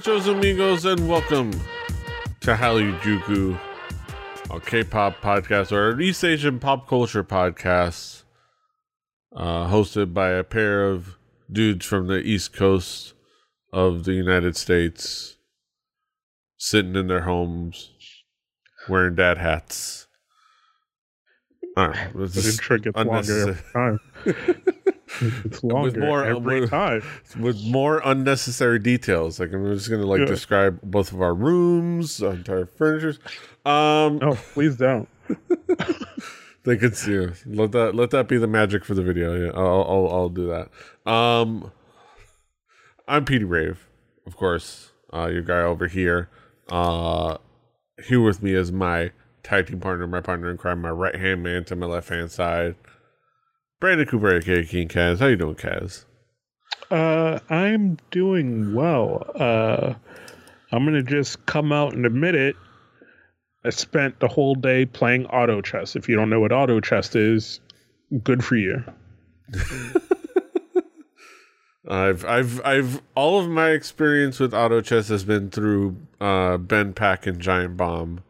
Nachos amigos, and welcome to Hallyu a K-pop podcast or an East Asian pop culture podcast, uh, hosted by a pair of dudes from the East Coast of the United States, sitting in their homes, wearing dad hats. All right, this is longer every time. it's longer with more, every with, time with more unnecessary details. Like I'm just gonna like yeah. describe both of our rooms, our entire furniture. Um, oh, please don't. they can see you. Let that let that be the magic for the video. Yeah, I'll I'll, I'll do that. Um, I'm Petey Rave, of course. Uh, your guy over here. Uh, here with me is my tag team partner, my partner in crime, my right hand man to my left hand side. Brandon Cooper, aka King Kaz. How you doing, Kaz? Uh, I'm doing well. Uh, I'm gonna just come out and admit it. I spent the whole day playing auto chess. If you don't know what auto chess is, good for you. I've I've I've all of my experience with auto chess has been through uh, Ben Pack and Giant Bomb.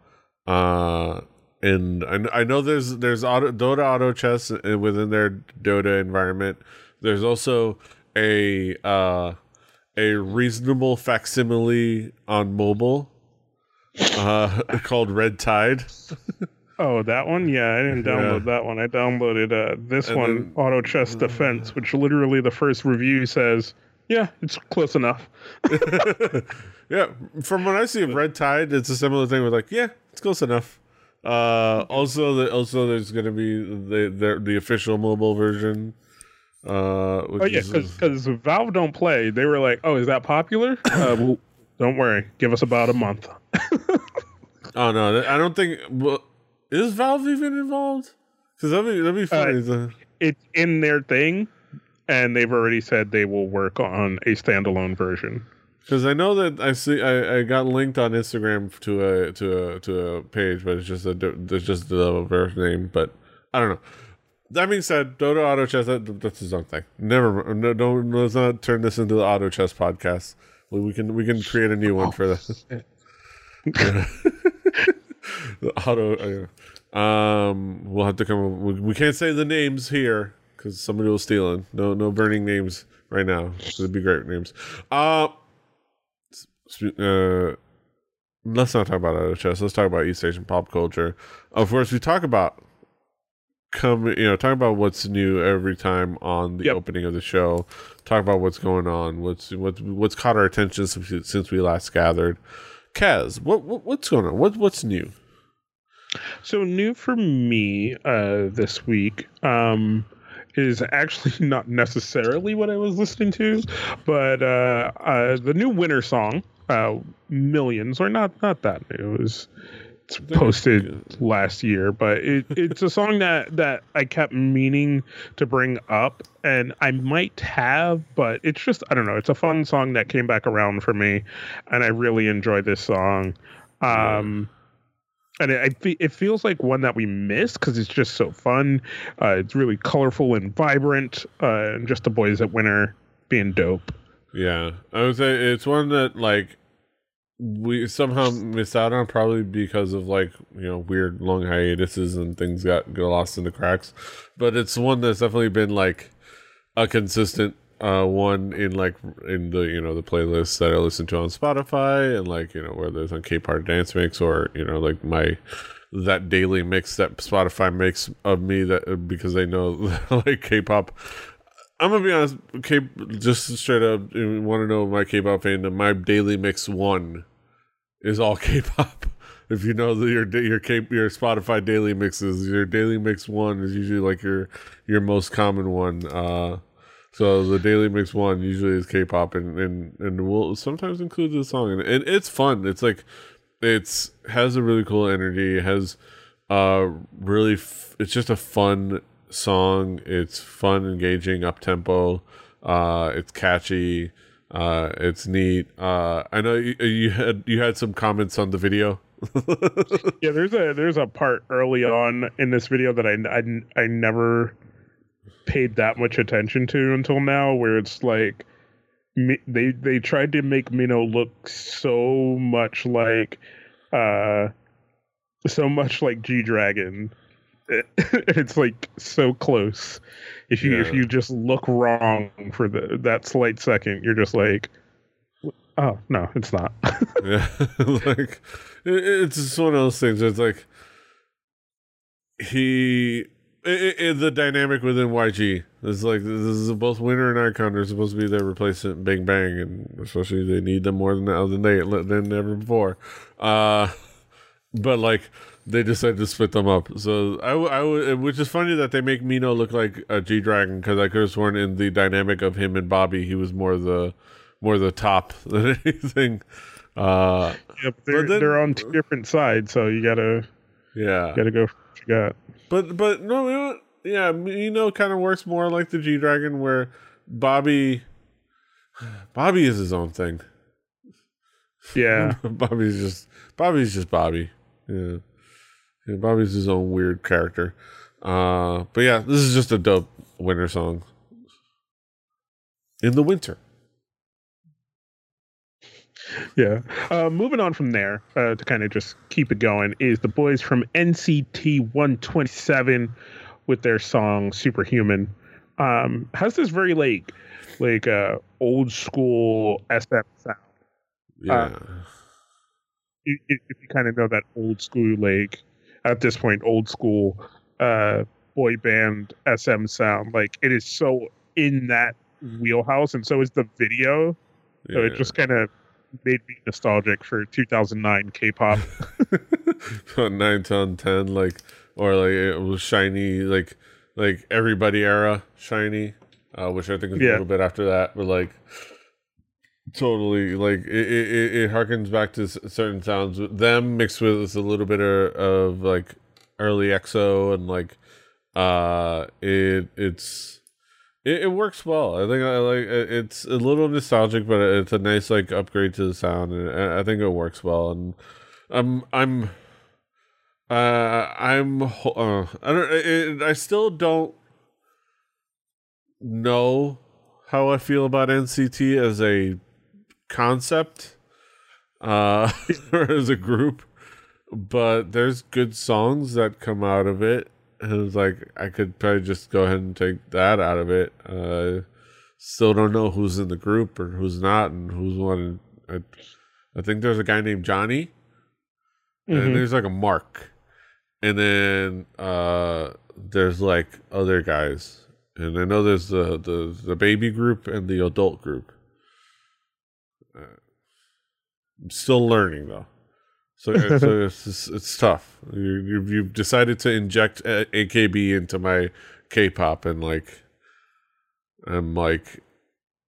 Uh, and I, I know there's there's auto, Dota auto chess within their Dota environment. There's also a uh, a reasonable facsimile on mobile uh, called Red Tide. oh, that one? Yeah, I didn't download yeah. that one. I downloaded uh, this and one, then, Auto Chess Defense, which literally the first review says, "Yeah, it's close enough." yeah, from what I see of Red Tide, it's a similar thing with like, yeah, it's close enough. Uh, also, the, also there's going to be the, the the official mobile version. Uh, oh yeah, because Valve don't play. They were like, "Oh, is that popular?" uh, well, don't worry, give us about a month. oh no, I don't think. Well, is Valve even involved? Because that'd be that'd be uh, funny. Uh, it's in their thing, and they've already said they will work on a standalone version. Because I know that I see I, I got linked on Instagram to a to a to a page, but it's just a it's just the first name. But I don't know. That being said, Dota Auto Chess that, that's his own thing. Never no don't let's not turn this into the Auto Chess podcast. We, we can we can create a new one for this. the auto. Uh, um, we'll have to come. We, we can't say the names here because somebody will steal it. No no burning names right now. It'd be great names. Uh uh, let's not talk about auto chess. Let's talk about East Asian pop culture. Of course, we talk about come you know talk about what's new every time on the yep. opening of the show. Talk about what's going on. What's what's what's caught our attention since, since we last gathered. Kaz, what, what what's going on? What what's new? So new for me uh, this week. Um, is actually not necessarily what I was listening to, but uh, uh, the new WINNER song uh, millions or not not that new. It was it's posted last year, but it, it's a song that that I kept meaning to bring up, and I might have, but it's just I don't know. It's a fun song that came back around for me, and I really enjoy this song. Um, and it, it feels like one that we missed because it's just so fun. Uh, it's really colorful and vibrant, uh, and just the boys at WINNER being dope. Yeah, I would say it's one that like we somehow missed out on probably because of like you know weird long hiatuses and things got, got lost in the cracks but it's one that's definitely been like a consistent uh one in like in the you know the playlists that i listen to on spotify and like you know whether it's on k-pop dance mix or you know like my that daily mix that spotify makes of me that because they know like k-pop I'm gonna be honest. K, just straight up, want to know my K-pop fandom. My daily mix one is all K-pop. If you know the, your your K, your Spotify daily mixes, your daily mix one is usually like your your most common one. Uh, so the daily mix one usually is K-pop, and and and will sometimes include the song, and, and it's fun. It's like it's has a really cool energy. Has uh really f- it's just a fun song. It's fun, engaging, up tempo. Uh, it's catchy. Uh, it's neat. Uh, I know you, you had you had some comments on the video. yeah, there's a there's a part early on in this video that I, I, I never paid that much attention to until now, where it's like they they tried to make Mino look so much like uh so much like G Dragon. it's like so close. If you yeah. if you just look wrong for the that slight second, you're just like, oh no, it's not. yeah, like it, it's just one of those things. It's like he it, it, the dynamic within YG is like this is both WINNER and iKON are supposed to be their replacement Big Bang, and especially they need them more than than they than ever before. Uh, but like they decided to split them up. So I, I which is funny that they make Mino look like a G Dragon because I could have sworn in the dynamic of him and Bobby, he was more the more the top than anything. Uh, yeah, but they're, but then, they're on two different sides, so you gotta yeah gotta go. what you got. But but no, yeah, you know, kind of works more like the G Dragon, where Bobby, Bobby is his own thing. Yeah, Bobby's just Bobby's just Bobby. Yeah. yeah, Bobby's his own weird character. Uh, but yeah, this is just a dope WINNER song in the winter. yeah. Uh, moving on from there uh, to kind of just keep it going is the boys from NCT 127 with their song Superhuman. Um, has this very like like uh, old school SM sound. Yeah. Uh, if, if you kind of know that old school like at this point old school uh, boy band SM sound, like it is so in that wheelhouse, and so is the video. So it just kind of made me nostalgic for 2009 K-pop. Nine ton ten, like or like it was shiny, like like everybody era shiny, uh, which I think is yeah. a little bit after that, but like totally like it, it, it harkens back to certain sounds. Them mixed with a little bit of, of like early EXO and like uh it it's it, it, works well. I think I like it's a little nostalgic, but it's a nice like upgrade to the sound, and I think it works well. And I'm I'm uh I'm uh, I don't it, I still don't know how I feel about NCT as a concept uh as a group but there's good songs that come out of it and it was like I could probably just go ahead and take that out of it. Uh, still don't know who's in the group or who's not, and who's one. I, I think there's a guy named Johnny, mm-hmm. and there's like a Mark, and then uh, there's like other guys, and I know there's the the the baby group and the adult group. Uh, I'm still learning though. So, uh, so it's, it's, it's tough. You, you've decided to inject uh, AKB into my K-pop, and like, I'm like,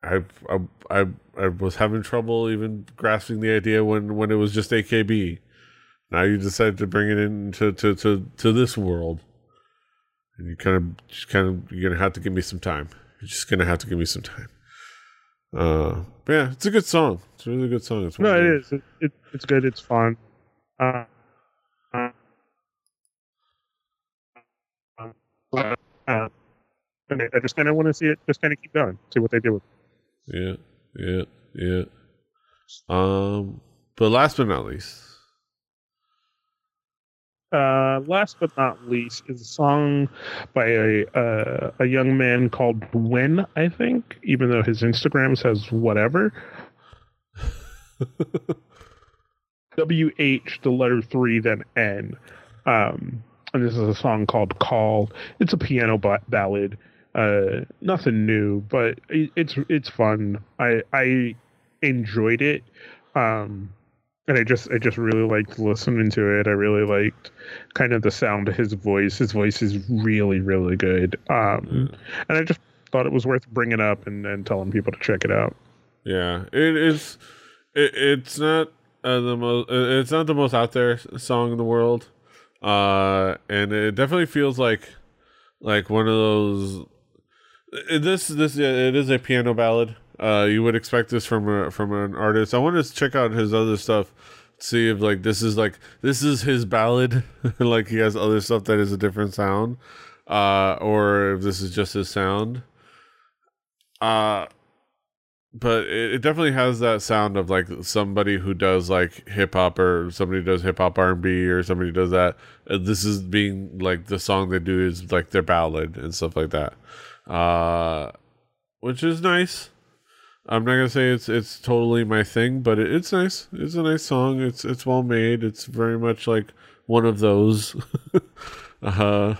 I, I, I, I was having trouble even grasping the idea when when it was just AKB. Now you decided to bring it into to to to this world, and you kind of just kind of you're gonna have to give me some time. You're just gonna have to give me some time. Uh, yeah, it's a good song. It's a really good song. It's no, it is. It, it, it's good. It's fun. Uh, uh, uh, I just kind of want to see it, just kind of keep going, see what they do with it. Yeah, yeah, yeah. Um, but last but not least, uh, last but not least is a song by a uh, a young man called When I think, even though his Instagram says whatever. W H, the letter three, then N. Um, and this is a song called "Call." It's a piano ballad. Uh, nothing new, but it, it's it's fun. I I enjoyed it. Um, and I just I just really liked listening to it. I really liked kind of the sound of his voice. His voice is really really good. Um, mm. and I just thought it was worth bringing up and, and telling people to check it out. Yeah, it is. It, it's not uh, the most. Uh, it's not the most out there song in the world, uh, and it definitely feels like like one of those. Uh, this this it is a piano ballad. Uh, you would expect this from a, from an artist. I want to check out his other stuff, see if like this is like this is his ballad, like he has other stuff that is a different sound, uh, or if this is just his sound. Uh, but it, it definitely has that sound of like somebody who does like hip hop or somebody does hip hop R and B or somebody does that. Uh, this is being like the song they do is like their ballad and stuff like that, uh, which is nice. I'm not gonna say it's it's totally my thing, but it, it's nice. It's a nice song. It's it's well made. It's very much like one of those, uh,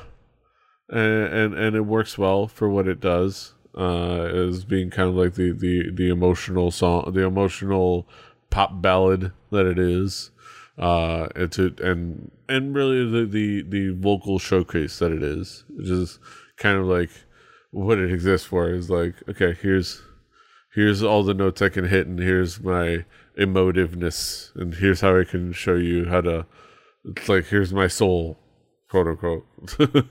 and, and and it works well for what it does uh, as being kind of like the, the, the emotional song, the emotional pop ballad that it is. Uh, it's a, and and really the, the the vocal showcase that it is, which is kind of like what it exists for. Is like okay, here's here's all the notes I can hit, and here's my emotiveness, and here's how I can show you how to. It's like here's my soul, quote unquote.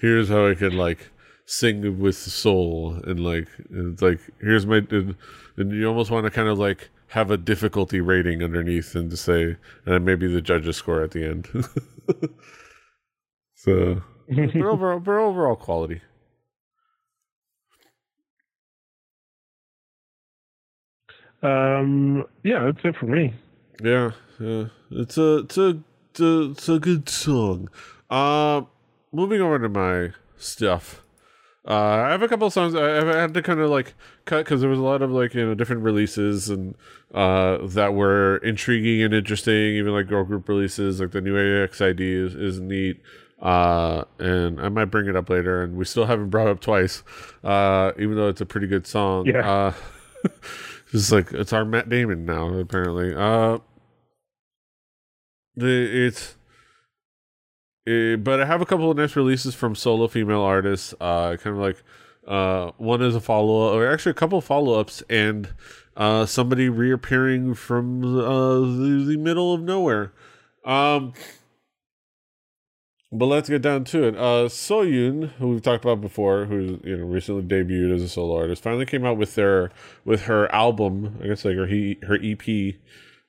here's how I can like sing with the soul and like it's like here's my and, and you almost want to kind of like have a difficulty rating underneath and to say and maybe the judges score at the end so but overall but overall quality um yeah that's it for me yeah yeah it's a it's a it's a, it's a good song uh moving over to my stuff uh, I have a couple of songs I, I had to kind of like cut because there was a lot of like you know different releases and uh, that were intriguing and interesting. Even like girl group releases, like the new EXID is, is neat. Uh, and I might bring it up later. And we still haven't brought up twice, uh, even though it's a pretty good song. Yeah. It's like it's our Matt Damon now apparently. Uh, the it's uh, but I have a couple of nice releases from solo female artists. Uh, kind of like uh, one is a follow up, or actually a couple of follow ups, and uh, somebody reappearing from uh, the, the middle of nowhere. Um, but let's get down to it. Uh, Soyun, who we've talked about before, who you know recently debuted as a solo artist, finally came out with their with her album. I guess like her he, her EP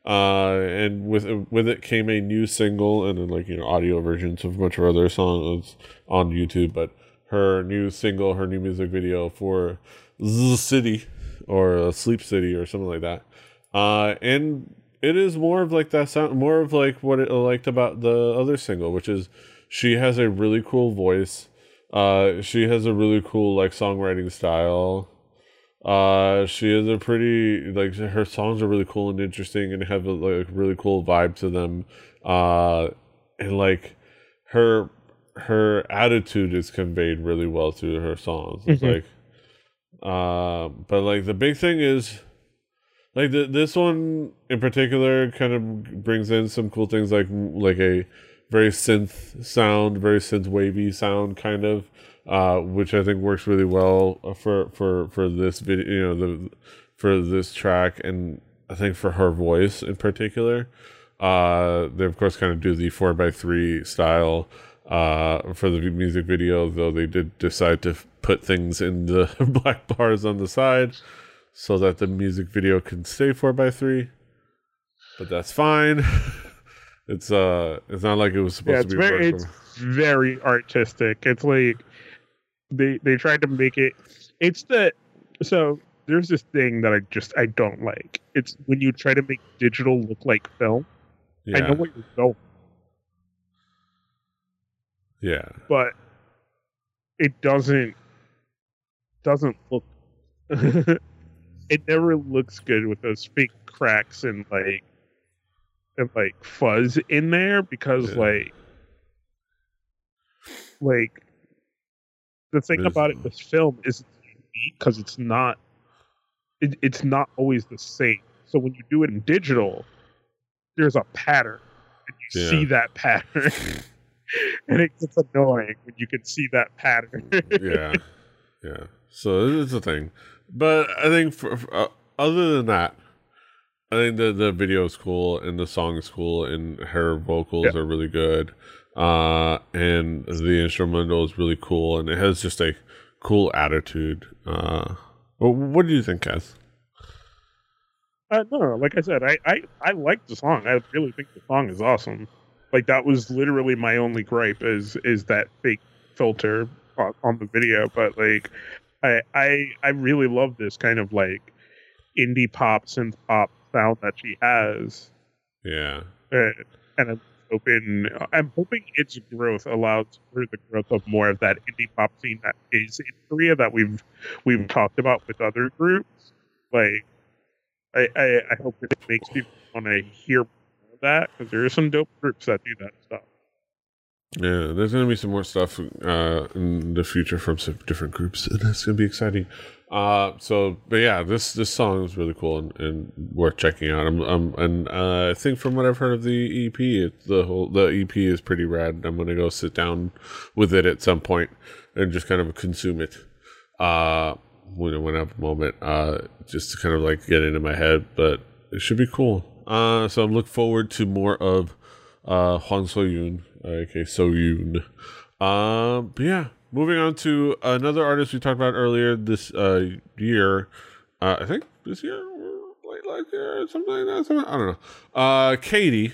uh, and with with it came a new single and then like you know audio versions of a bunch of other songs on YouTube. But her new single, her new music video for the city or Sleep City or something like that. Uh, and it is more of like that sound, more of like what it liked about the other single, which is she has a really cool voice. Uh, she has a really cool like songwriting style. Uh, she is a pretty like her songs are really cool and interesting and have a like really cool vibe to them. Uh, and like her her attitude is conveyed really well through her songs. It's mm-hmm. like, uh, but like the big thing is like the, this one in particular kind of brings in some cool things like like a very synth sound, very synth wavy sound kind of uh, which I think works really well for for for this video. You know, the for this track, and I think for her voice in particular. Uh, they of course kind of do the four by three style uh, for the music video, though they did decide to put things in the black bars on the side so that the music video can stay four by three. But that's fine. it's uh, it's not like it was supposed yeah, to be. Very, it's very artistic. It's like they they tried to make it it's the so there's this thing that I just I don't like. It's when you try to make digital look like film. Yeah. I know what you're going. Yeah. But it doesn't doesn't look it never looks good with those fake cracks and like and like fuzz in there because yeah. like like the thing about it, with film is unique because it's not it, it's not always the same. So when you do it in digital, there's a pattern, and you yeah. see that pattern, and it gets annoying when you can see that pattern. yeah, yeah. So it's a thing, but I think for, for uh, other than that, I think the the video is cool and the song is cool and her vocals yeah. are really good uh, and the instrumental is really cool, and it has just a cool attitude. Uh, what do you think, Kaz? Uh, no, like I said, I, I I like the song. I really think the song is awesome. Like that was literally my only gripe is is that fake filter on, on the video. But like, I I I really love this kind of like indie pop synth pop sound that she has. Yeah. Uh, and I'm hoping I'm hoping its growth allows for the growth of more of that indie pop scene that is in Korea that we've we've talked about with other groups. Like I I, I hope it makes people want to hear more of that because there are some dope groups that do that stuff. Yeah, there's gonna be some more stuff uh, in the future from some different groups, and that's gonna be exciting. Uh, so, but yeah, this this song is really cool and, and worth checking out. I'm, I'm and uh, I think from what I've heard of the EP, it, the whole the EP is pretty rad. I'm gonna go sit down with it at some point and just kind of consume it. Uh, when when I have a moment, uh, just to kind of like get into my head, but it should be cool. Uh, so I'm looking forward to more of uh Hwang So Yoon, okay, So Yoon. Um, but yeah, moving on to another artist we talked about earlier this uh year. Uh, I think this year, or late last year, or something like that. Something, I don't know. Uh, Katie,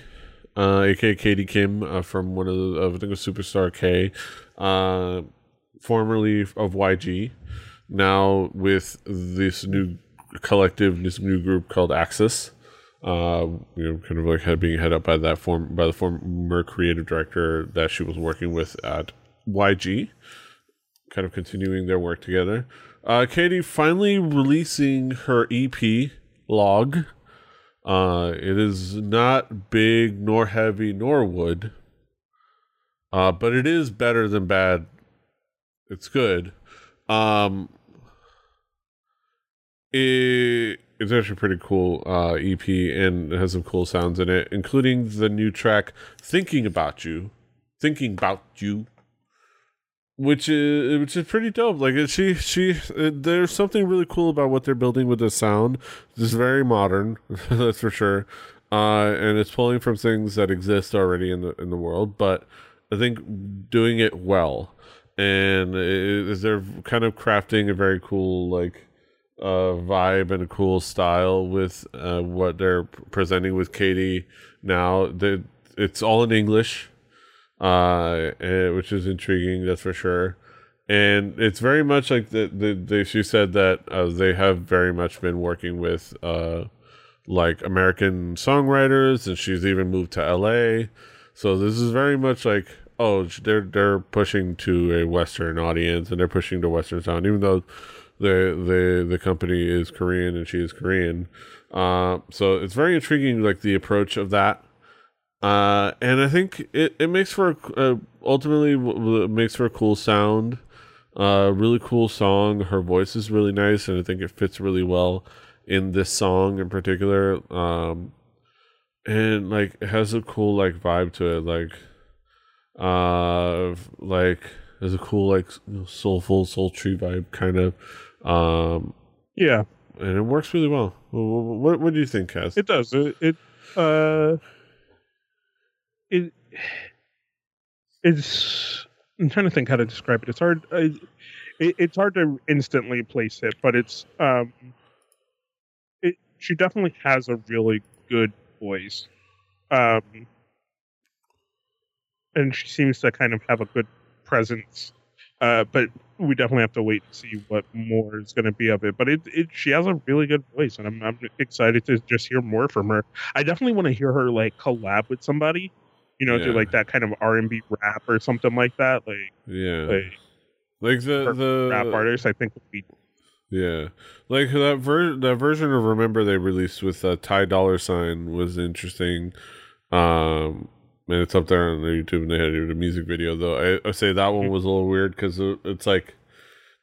uh, aka Katie Kim, uh, from one of the, uh, I think it was Superstar K, uh, formerly of YG, now with this new collective, this new group called Axis uh, you know, kind of like had being head up by that form by the former creative director that she was working with at YG, kind of continuing their work together. Uh, Katie finally releasing her EP log. Uh, it is not big nor heavy nor wood, uh, but it is better than bad. It's good. Um, it it's actually pretty cool uh, EP and it has some cool sounds in it, including the new track "Thinking About You," "Thinking About You," which is which is pretty dope. Like she she there's something really cool about what they're building with the sound. This is very modern, that's for sure, uh, and it's pulling from things that exist already in the in the world. But I think doing it well, and it, they're kind of crafting a very cool like uh, vibe and a cool style with uh, what they're presenting with Katie now. They, it's all in English, uh, and, which is intriguing, that's for sure. And it's very much like the, the she said that uh, they have very much been working with uh, like American songwriters, and she's even moved to LA. So this is very much like oh they're they're pushing to a Western audience and they're pushing to Western sound, even though the the the company is Korean and she is Korean. Uh, so it's very intriguing, like the approach of that. Uh, and I think it, it makes for uh, ultimately it makes for a cool sound, uh, really cool song. Her voice is really nice, and I think it fits really well in this song in particular. Um, and like it has a cool like vibe to it, like uh, like there's a cool like soulful, sultry vibe kind of. Um, yeah, and it works really well. What, what, do you think, Kaz? It does. It, it uh, it it's. I'm trying to think how to describe it. It's hard. I, it, it's hard to instantly place it, but it's um, it. She definitely has a really good voice, um, and she seems to kind of have a good presence. Uh, but we definitely have to wait to see what more is going to be of it. But it, it, she has a really good voice, and I'm, I'm excited to just hear more from her. I definitely want to hear her like collab with somebody, you know, yeah. do like that kind of R and B rap or something like that. Like, yeah, like, like the the rap artist, I think would be. Yeah, like that ver- that version of Remember they released with uh, Ty Dolla Sign was interesting. Um, and it's up there on the YouTube, and they had a music video. Though I, I say that one mm-hmm. was a little weird because it's like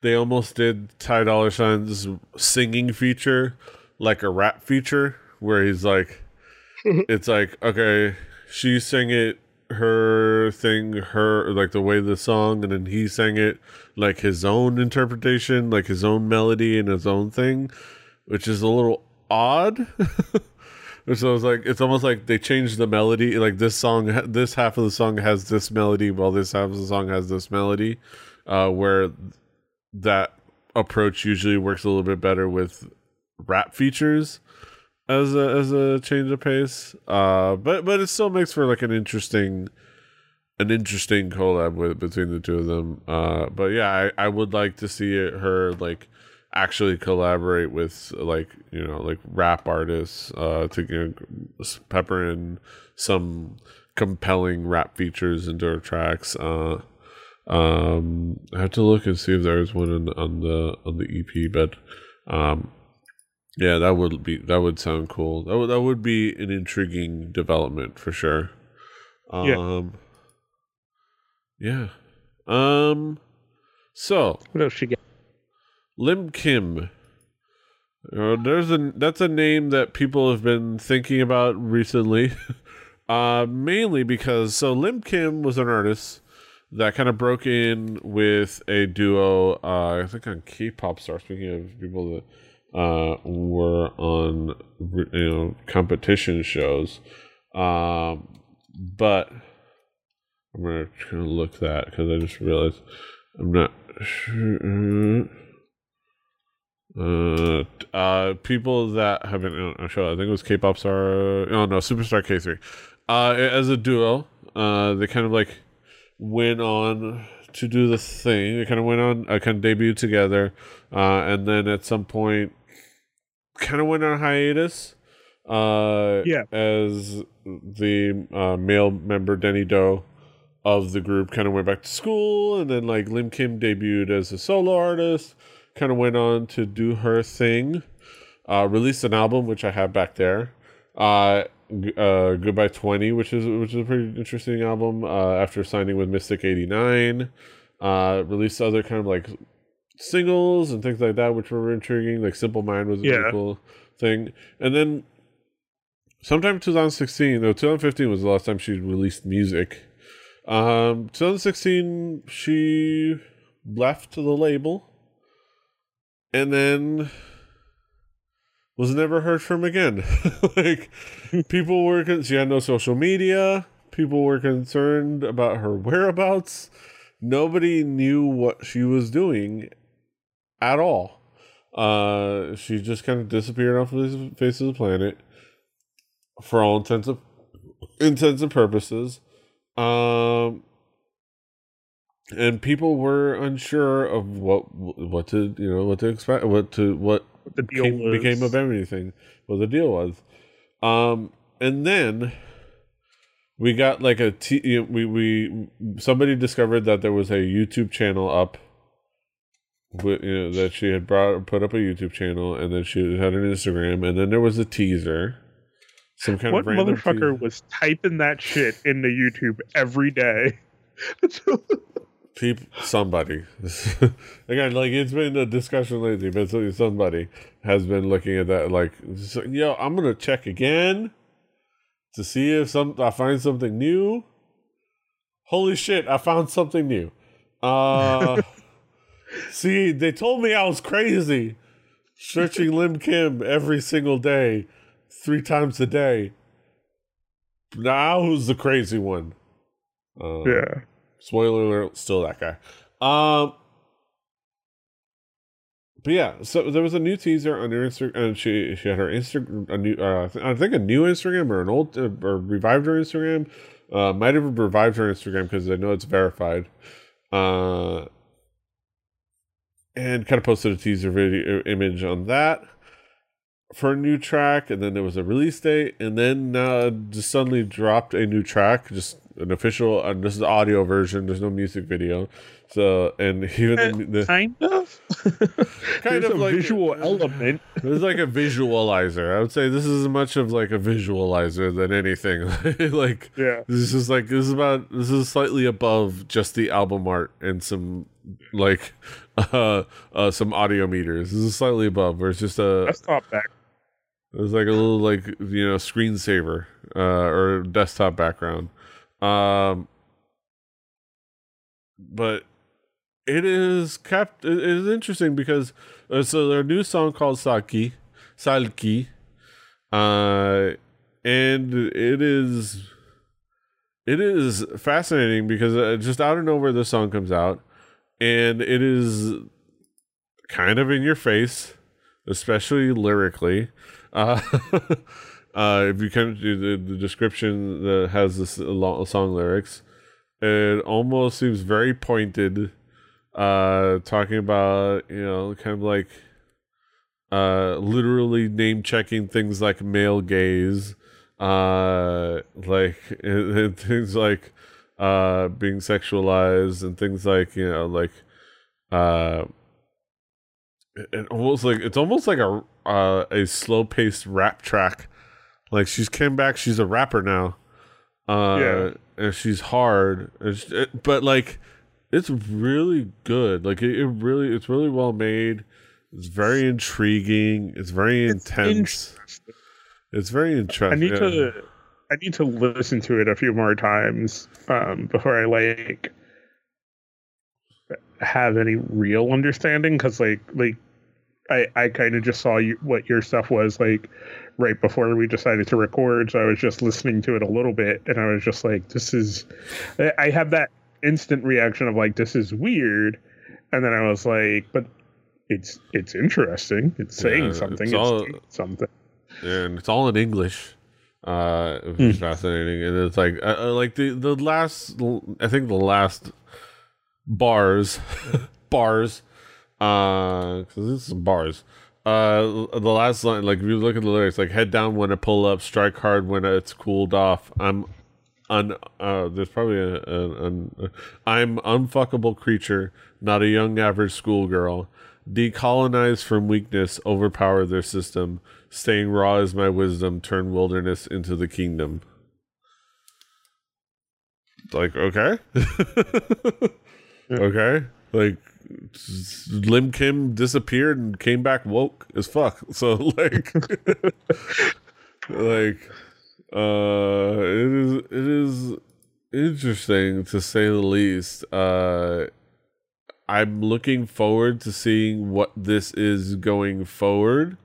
they almost did Ty Dolla Sign's singing feature like a rap feature, where he's like, it's like okay, she sang it her thing, her like the way the song, and then he sang it like his own interpretation, like his own melody and his own thing, which is a little odd. So it's like it's almost like they changed the melody. Like this song, this half of the song has this melody, while this half of the song has this melody. Uh, where that approach usually works a little bit better with rap features as a as a change of pace. Uh, but but it still makes for like an interesting an interesting collab with between the two of them. Uh, but yeah, I, I would like to see it, her like actually collaborate with like you know like rap artists uh, to you know, pepper in some compelling rap features into our tracks. Uh, um, I have to look and see if there's one on, on the on the EP, but um, yeah, that would be that would sound cool. That would that would be an intriguing development for sure. Um, yeah. yeah. Um. So what else she got? Lim Kim. Uh, there's a that's a name that people have been thinking about recently. uh, mainly because so Lim Kim was an artist that kind of broke in with a duo. Uh, I think on K-pop star. Speaking of people that uh, were on you know competition shows. Um, but I'm gonna look that because I just realized I'm not sure. Uh, uh, people that have been on a show, I think it was K-pop star. Oh no, Superstar K three. Uh, as a duo, uh, they kind of like went on to do the thing. They kind of went on, uh, kind of debuted together, uh, and then at some point kind of went on hiatus. Uh, yeah. As the uh, male member Denny Doe of the group kind of went back to school, and then like Lim Kim debuted as a solo artist. Kind of went on to do her thing. Uh, released an album which I have back there. Uh, uh, Goodbye Twenty, which is which is a pretty interesting album. Uh, after signing with Mystic Eighty Nine, uh, released other kind of like singles and things like that, which were intriguing. Like Simple Mind was a Yeah. cool thing. And then sometime in 2016, no, 2015 was the last time she released music. Um, 2016, she left the label and then was never heard from again. like, people were, con- she had no social media. People were concerned about her whereabouts. Nobody knew what she was doing at all. Uh, she just kind of disappeared off the face of the planet for all intents and intents and purposes. Um, and people were unsure of what what to you know what to expect what to what What the deal became, became of everything what the deal was um and then we got like a t you know, we we somebody discovered that there was a youtube channel up with, you know, that she had brought put up a youtube channel and then she had an instagram and then there was a teaser some kind what of motherfucker teaser. was typing that shit into YouTube every day? People, somebody. Again, like it's been a discussion lately, but somebody has been looking at that. Like, yo, I'm gonna check again to see if some I find something new. Holy shit! I found something new. Uh, see, they told me I was crazy, searching Lim Kim every single day, three times a day. Now who's the crazy one? Uh, yeah. Spoiler alert, still that guy. Um, but yeah, so there was a new teaser on her Instagram, and she she had her Instagram a new uh, I think a new Instagram or an old uh, or revived her Instagram. Uh, might have revived her Instagram because I know it's verified. Uh, and kind of posted a teaser video image on that for a new track, and then there was a release date, and then uh, just suddenly dropped a new track, just an official. And this is the audio version. There's no music video. So and even the, kind of. Kind There's of a like- visual element. There's like a visualizer. I would say this is as much of like a visualizer than anything. like Yeah. this is like this is about this is slightly above just the album art and some like uh uh some audio meters. This is slightly above where it's just a Desktop back. it's like a little like you know screensaver uh or desktop background. Um but it is kept it is interesting because uh, so their new song called Saki Salki uh and it is it is fascinating because uh, just out of nowhere the song comes out and it is kind of in your face especially lyrically. Uh uh if you kind of do the, the description that has this song lyrics it almost seems very pointed uh talking about you know kind of like uh, literally name checking things like male gaze, uh, like and, and things like uh, being sexualized and things like you know like uh, it almost like it's almost like a uh, a slow paced rap track. Like she's came back, she's a rapper now. Uh, Yeah. and she's hard, and sh- it- but like it's really good. Like it, it really, it's really well made. It's very intriguing. It's very It's intense. it's very interesting. I need to I need to listen to it a few more times um, before I like have any real understanding because like like I I kind of just saw you, what your stuff was like right before we decided to record so I was just listening to it a little bit and I was just like this is I- had that instant reaction of like this is weird and then I was like but it's it's interesting it's saying Yeah, something it's it's, all- something and it's all in English. Uh, which is fascinating, and it's like uh, uh, like the the last, I think the last bars, bars, uh, because this is some bars. Uh, the last line, like if you look at the lyrics, like head down when I pull up, strike hard when it's cooled off. I'm un. Uh, there's probably a, a, an I'm unfuckable creature, not a young average schoolgirl. Decolonize from weakness, overpower their system. Staying raw is my wisdom. Turn wilderness into the kingdom. Like okay, okay, like Lim Kim disappeared and came back woke as fuck. So like, like, uh, it is it is interesting to say the least. Uh, I'm looking forward to seeing what this is going forward,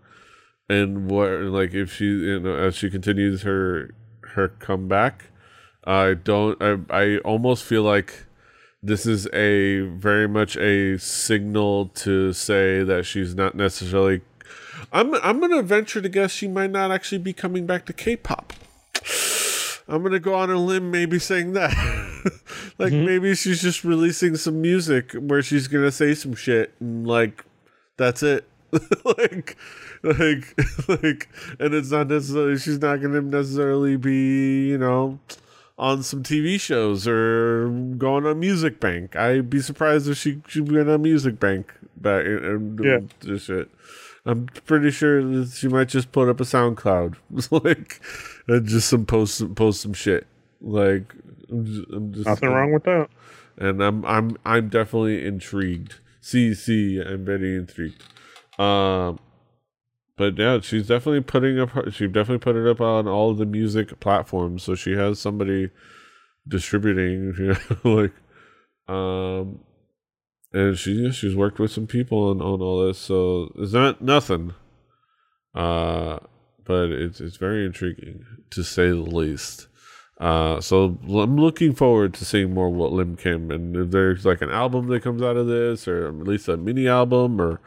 and what like if she you know as she continues her her comeback. I don't. I I almost feel like this is a very much a signal to say that she's not necessarily. I'm I'm gonna venture to guess she might not actually be coming back to K-pop. I'm gonna go on a limb, maybe saying that. like mm-hmm. maybe she's just releasing some music where she's gonna say some shit and like that's it. like like like and it's not necessarily she's not gonna necessarily be, you know, on some TV shows or going on Music Bank. I'd be surprised if she she went on a Music Bank back and, and Yeah. this shit. I'm pretty sure that she might just put up a SoundCloud, like, and just some post some, post some shit. Like, I'm just, I'm just nothing wrong with that and I'm I'm I'm definitely intrigued. See, see, I'm very intrigued. Um, but yeah, she's definitely putting up. She definitely put it up on all the music platforms, so she has somebody distributing. You know, like, um, and she she's worked with some people on on all this, so it's not nothing. Uh, but it's it's very intriguing to say the least. Uh, so I'm looking forward to seeing more what Lim Kim and if there's like an album that comes out of this, or at least a mini album, or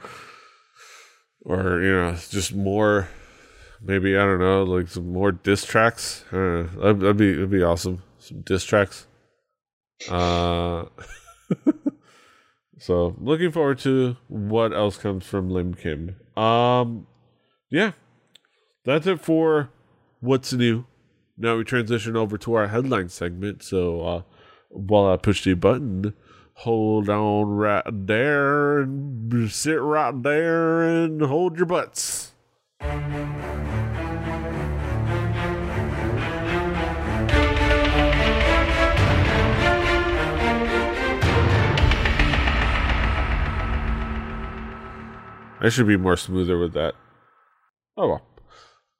or you know just more. Maybe I don't know, like some more diss tracks. I don't know. That'd, that'd be that'd be awesome. Some diss tracks. Uh, so looking forward to what else comes from Lim Kim. Um, yeah, that's it for what's new. Now we transition over to our headline segment. So uh, while I push the button, hold on right there and sit right there and hold your butts. I should be more smoother with that. Oh well.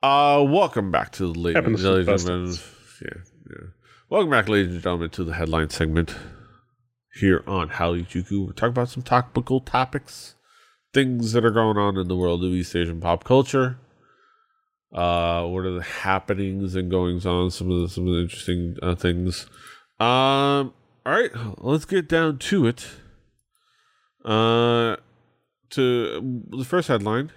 Uh, welcome back to the ladies, ladies and gentlemen. Yeah, yeah. Welcome back, ladies and gentlemen, to the headline segment here on Howdy Juku. We're talking about some topical topics, things that are going on in the world of East Asian pop culture. Uh, what are the happenings and goings on? Some of the some of the interesting uh, things. Um, all right, let's get down to it. Uh, to the first headline.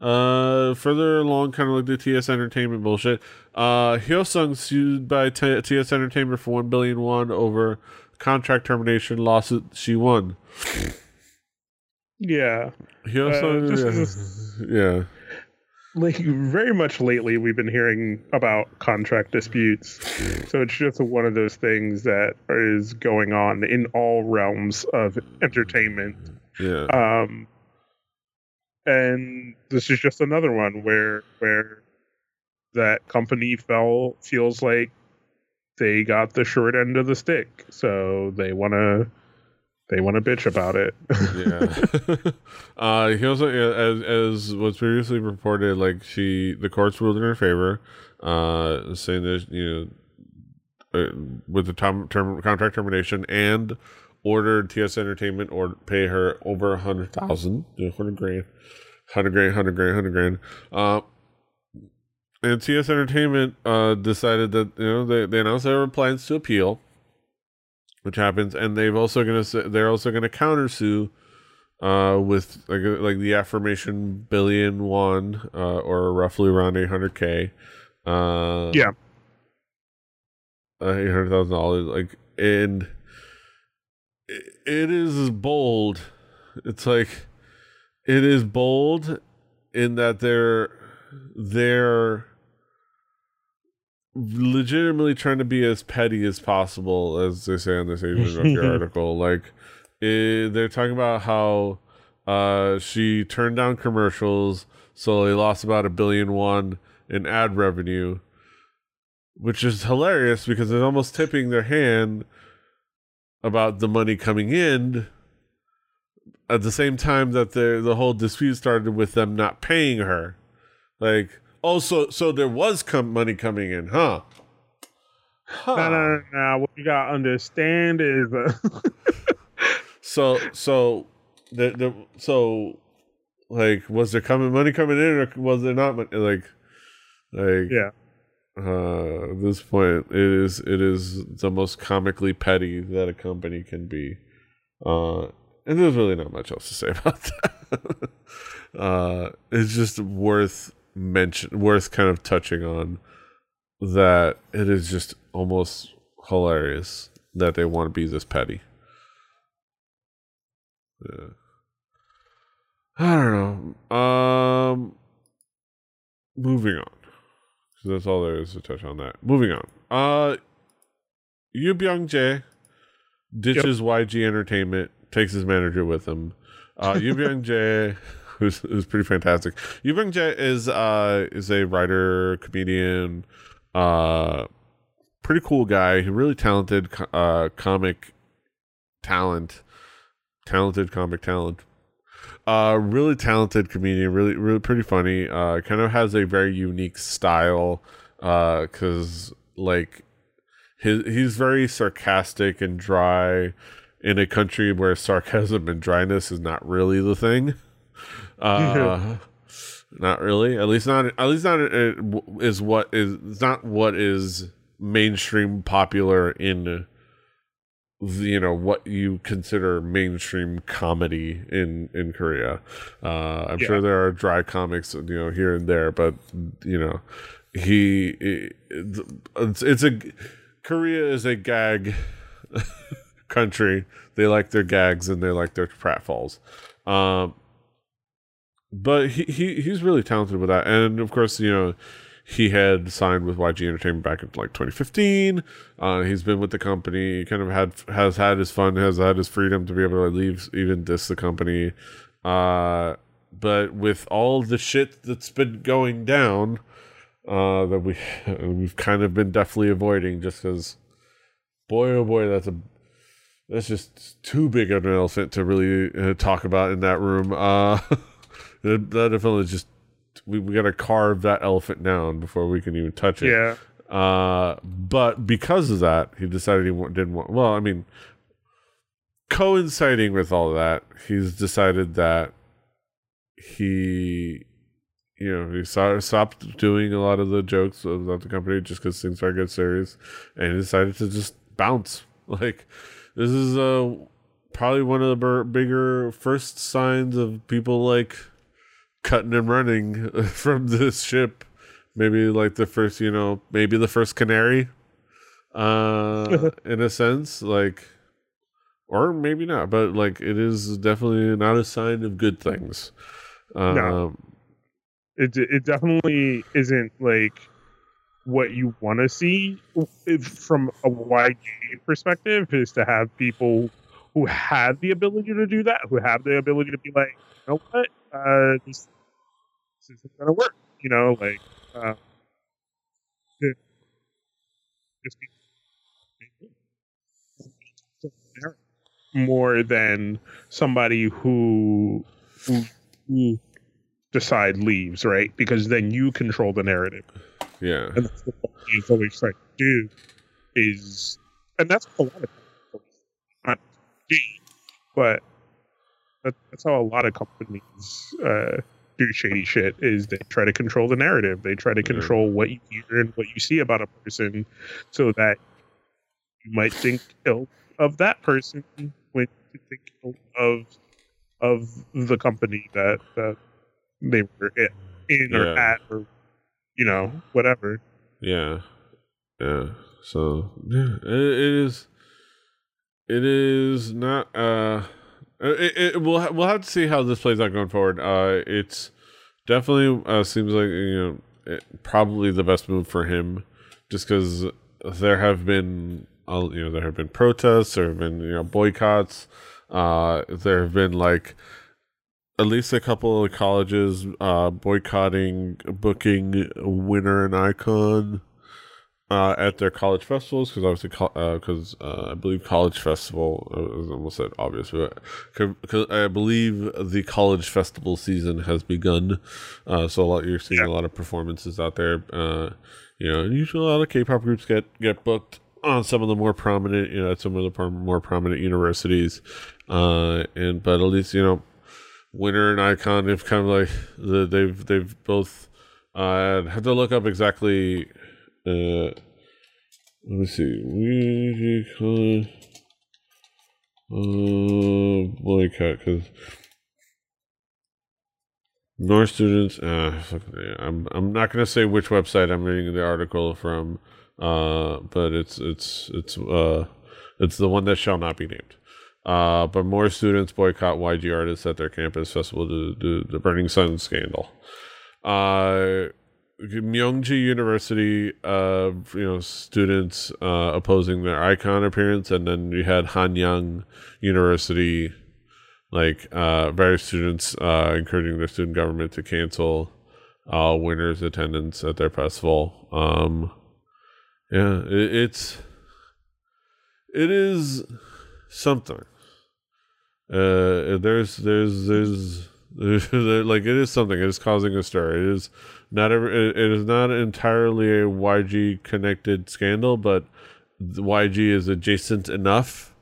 Uh, further along, kind of like the TS Entertainment bullshit. Uh, Hyosung sued by T- TS Entertainment for one billion won over contract termination lawsuit she won. Yeah. He also, Uh, yeah, is- yeah, like very much lately we've been hearing about contract disputes so it's just one of those things that is going on in all realms of entertainment yeah, um and this is just another one where where that company fell feels like they got the short end of the stick so they want to they want to bitch about it yeah. uh, he also, as as was previously reported, like she, the courts ruled in her favor, uh, saying that you know, uh, with the tom- term contract termination and ordered TS Entertainment or pay her over a hundred thousand, hundred grand, hundred grand, hundred grand, hundred grand. Uh, and TS Entertainment uh, decided that you know they, they announced their plans to appeal, which happens, and they've also gonna they're also gonna countersue uh, with like like the affirmation billion won uh, or roughly around eight hundred k. Uh, Yeah. uh, eight hundred thousand dollars. Like, and it, it is bold. It's like it is bold in that they're they're legitimately trying to be as petty as possible, as they say on this Asian Junkie article. Like, eh, they're talking about how uh, she turned down commercials, so they lost about a billion won in ad revenue, which is hilarious because they're almost tipping their hand about the money coming in. At the same time that the the whole dispute started with them not paying her, like oh so so there was com- money coming in, huh? Huh. no, no, no, no. What you gotta understand is, uh, So so the the so like was there coming money coming in or was there not money like like yeah, uh at this point it is it is the most comically petty that a company can be uh and there's really not much else to say about that uh it's just worth mention worth kind of touching on that it is just almost hilarious that they want to be this petty yeah. I don't know. Um, moving on. 'Cause that's all there is to touch on that. Moving on. Uh, Yu Byung Jae ditches YG Entertainment, takes his manager with him. Uh, Yu Byung Jae, who's, who's pretty fantastic. Yu Jae is uh is a writer, comedian, uh, pretty cool guy. Really talented, uh, comic talent, talented comic talent uh really talented comedian really really pretty funny uh kind of has a very unique style uh because like his he's very sarcastic and dry in a country where sarcasm and dryness is not really the thing uh not really at least not at least not uh, is what is not what is mainstream popular in the you know what you consider mainstream comedy in in Korea. Uh, I'm Yeah. sure there are dry comics, you know, here and there, but you know, he it's, it's a Korea is a gag country. They like their gags and they like their pratfalls. Um, but he, he he's really talented with that, and of course, you know, he had signed with YG Entertainment back in like 2015. Uh, he's been with the company, he kind of had has had his fun, has had his freedom to be able to leave, even diss the company. Uh, but with all the shit that's been going down, uh, that we we've kind of been definitely avoiding, just because, boy oh boy, that's a that's just too big of an elephant to really uh, talk about in that room. That definitely is just we, we got to carve that elephant down before we can even touch it. yeah. Uh, but because of that, he decided he didn't want. Well, I mean, coinciding with all that, he's decided that he, you know, he saw, stopped doing a lot of the jokes about the company just because things started getting serious, and he decided to just bounce. Like, this is uh probably one of the bigger first signs of people like cutting and running from this ship maybe like the first you know maybe the first canary uh in a sense like or maybe not, but like it is definitely not a sign of good things. Um, No. It it definitely isn't like what you want to see if, from a YG perspective is to have people who have the ability to do that, who have the ability to be like, you know what, uh, this, this isn't gonna work. You know, like uh, just more than somebody who who, decide leaves, right? Because then you control the narrative, yeah, and that's what he's always to do. Is and that's a lot of companies not but that, that's how a lot of companies uh, do shady shit. Is they try to control the narrative, they try to control what you hear and what you see about a person, so that you might think ill of that person when you think ill of of the company that that they were in, in or Yeah. at or you know whatever. yeah, yeah. So yeah, it, it is. It is not. Uh, it, it we'll we'll have to see how this plays out going forward. Uh, it's definitely uh, seems like you know it, probably the best move for him, just because there have been uh, you know there have been protests, there have been you know boycotts, uh, there have been like at least a couple of colleges uh, boycotting booking WINNER and iKON uh, at their college festivals because obviously because uh, I believe college festival uh, I almost said obvious but because I believe the college festival season has begun uh, so a lot you're seeing Yeah. a lot of performances out there uh, you know usually a lot of K-pop groups get get booked on some of the more prominent you know at some of the more prominent universities uh, and but at least you know WINNER and iKON have kind of like the, they've they've both uh had to look up exactly uh let me see we call uh boycott because North students uh I'm I'm not gonna say which website I'm reading the article from uh but it's it's it's uh it's the one that shall not be named uh, but more students boycott YG artists at their campus festival due to the Burning Sun scandal. Uh, Myongji University, uh, you know, students uh, opposing their iKON appearance, and then you had Hanyang University, like uh, various students uh, encouraging their student government to cancel uh, WINNER's attendance at their festival. Um, yeah, it, it's it is something. Uh, there's there's there's, there's like it is something. It is causing a stir. It is not ever. It, is not entirely a YG connected scandal, but YG is adjacent enough,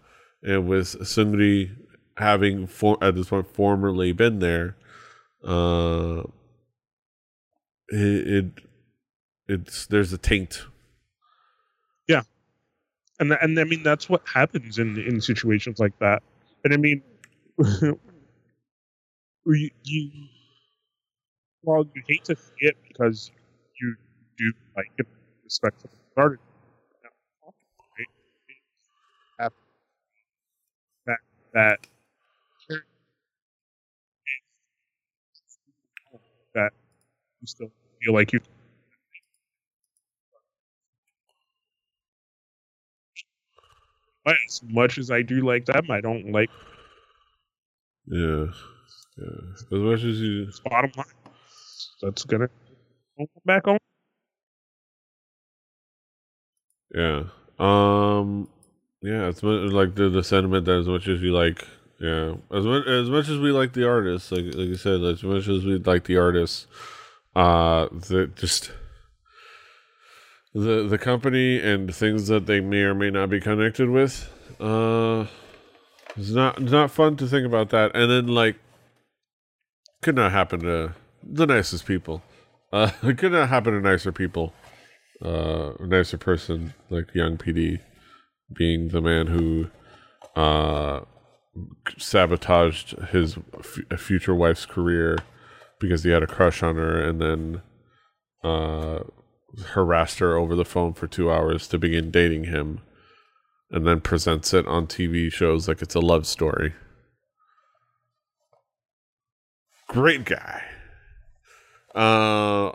and with Seungri having for, at this point formerly been there, uh, it, it it's there's a taint. Yeah, and and I mean that's what happens in in situations like that. And I mean, you well, you hate to see it because you do like it, respect the started. Right? That that that you still feel like you But as much as I do like them, I don't like Yeah, yeah. As much as you, this bottom line. That's gonna back on. yeah. Um, yeah. It's like the the sentiment that as much as you like, yeah, as much as much as we like the artists, like like you said, as much as we like the artists, uh, the just the the company and things that they may or may not be connected with, uh, it's not it's not fun to think about that. And then like, could not happen to the nicest people. Uh, it could not happen to nicer people. Uh, a nicer person like young PD being the man who uh sabotaged his f- future wife's career because he had a crush on her and then uh harassed her over the phone for two hours to begin dating him and then presents it on TV shows like it's a love story. Great guy. Uh,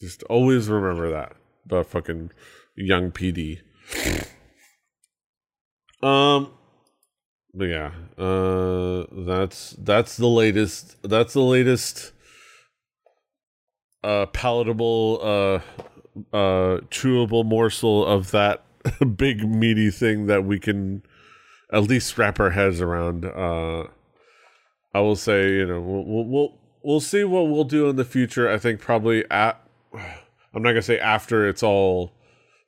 just always remember that about fucking young PD. Um, but yeah, uh, that's that's the latest. That's the latest. Uh, palatable, uh, uh, chewable morsel of that big meaty thing that we can at least wrap our heads around. Uh, I will say, you know, we'll we'll we'll, see what we'll do in the future. I think probably at. I'm not gonna say after it's all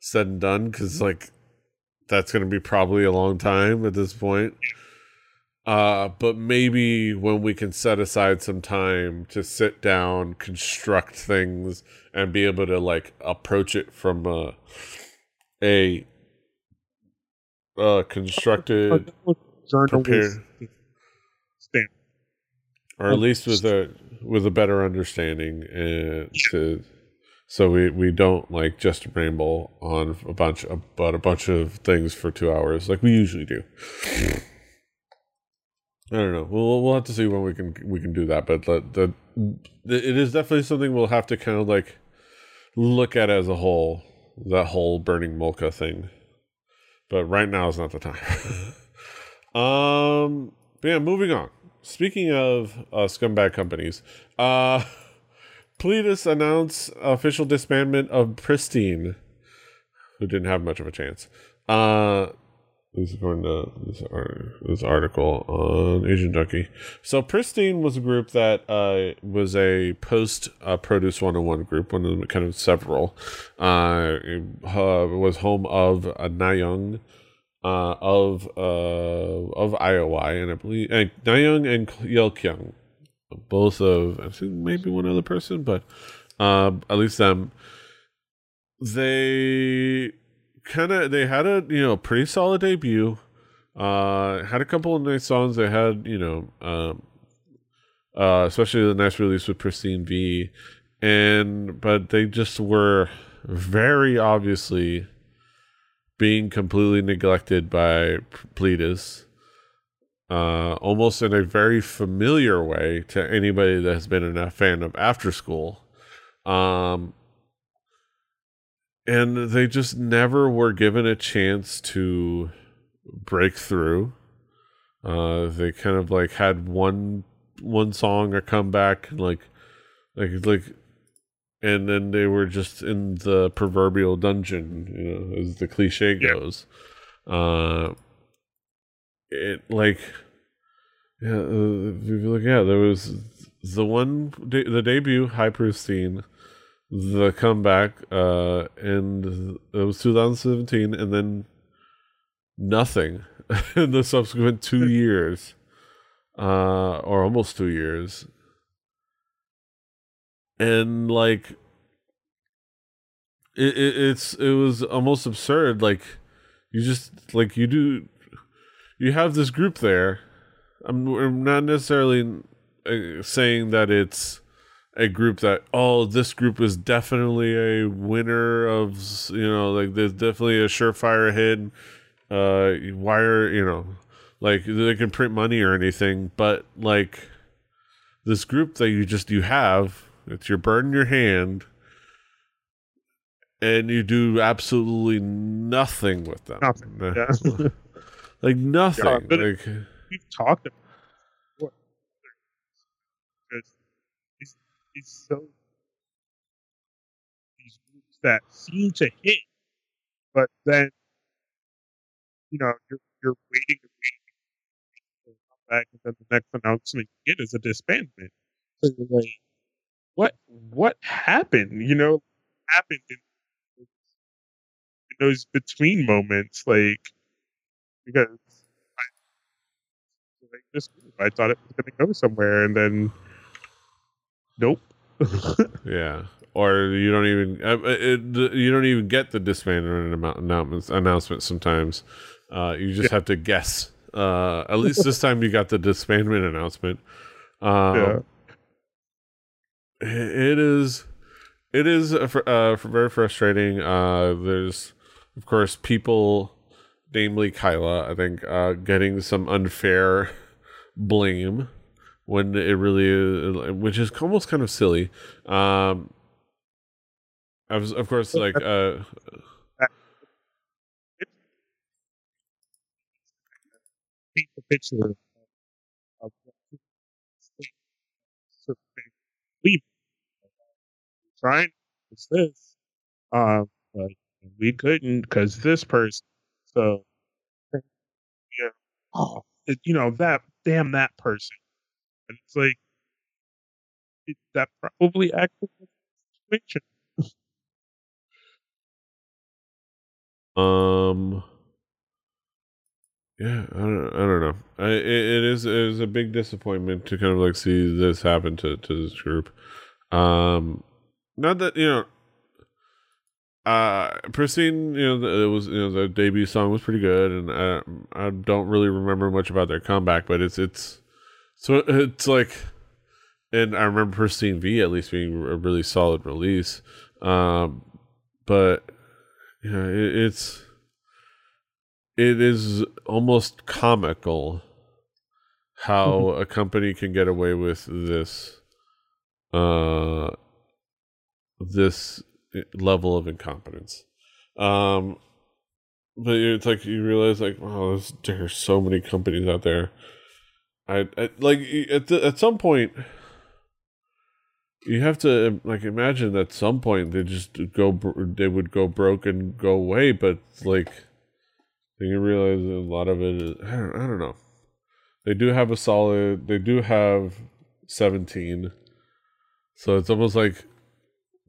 said and done because like that's gonna be probably a long time at this point. Uh, but maybe when we can set aside some time to sit down, construct things, and be able to like approach it from a a, uh, constructed, prepared. Or at least with a with a better understanding, and to so we we don't like just ramble on a bunch about a bunch of things for two hours like we usually do. I don't know. We'll we'll have to see when we can we can do that, but the, the it is definitely something we'll have to kind of like look at as a whole. That whole burning Molka thing, but right now is not the time. um, but yeah, moving on. Speaking of uh, scumbag companies, uh, Pledis announced official disbandment of Pristin, who didn't have much of a chance. Uh, this is according to this, ar- this article on Asian Junkie. So Pristin was a group that uh, was a post uh, Produce 101 group, one of the kind of several. Uh, it uh, was home of uh, Nayoung uh, of uh, of IOI, and I believe and Nayoung and Kyulkyung, both of I think maybe one other person, but uh, at least them. They kind of they had a you know pretty solid debut. Uh, had a couple of nice songs. They had you know, um, uh, especially the nice release with Pristin V, and but they just were very obviously being completely neglected by Pledis. Uh, almost in a very familiar way to anybody that has been a fan of After School. Um, and they just never were given a chance to break through. Uh, they kind of like had one one song or come back like like like and then they were just in the proverbial dungeon, you know, as the cliche goes. Uh it like yeah, uh, if you look yeah, there was the one de- the debut High scene, the comeback uh and it was 2017 and then nothing in the subsequent two years uh or almost two years and like it, it it's it was almost absurd like you just like you do you have this group there. I'm, I'm not necessarily uh, saying that it's a group that oh this group is definitely a winner of you know like there's definitely a surefire hit uh wire you know like they can print money or anything but like this group that you just you have it's your bird in your hand and you do absolutely nothing with them Nothing, yeah. like nothing Yeah, but like We've talked about it before. Because it's, it's so these groups that seem to hit, but then you know you're you're waiting and waiting to come back, and then the next announcement you get is a disbandment. So you're like, what what happened? You know, happened in, in those between moments, like because I, like this I thought it was going to go somewhere, and then nope. Yeah, or you don't even uh, it, you don't even get the disbandment announcements announcement. Sometimes uh, you just have to guess. Uh, at least this time you got the disbandment announcement. Um, Yeah. It- is it is uh, fr- uh, fr- very frustrating. Uh, there's of course people namely Kyla, I think, uh, getting some unfair blame when it really is, which is almost kind of silly. Um, I was, of course, like, uh, picture of we trying to it's this um but we couldn't because this person so yeah. Oh it, you know that damn that person. And it's like it, that probably acted situation. Um yeah, I don't, I don't know. I, it, it is it is a big disappointment to kind of like see this happen to to this group. Um, not that you know, uh, Pristin, you know, it was you know the debut song was pretty good, and I I don't really remember much about their comeback, but it's it's so it's like, and I remember Pristin V at least being a really solid release. Um, but yeah, it, it's it is almost comical how mm-hmm. a company can get away with this uh this level of incompetence um but it's like you realize like wow there's, so many companies out there I, I like at the, at some point you have to like imagine at some point they just go they would go broke and go away but like you realize a lot of it is I don't, I don't know. They do have a solid. They do have seventeen, so it's almost like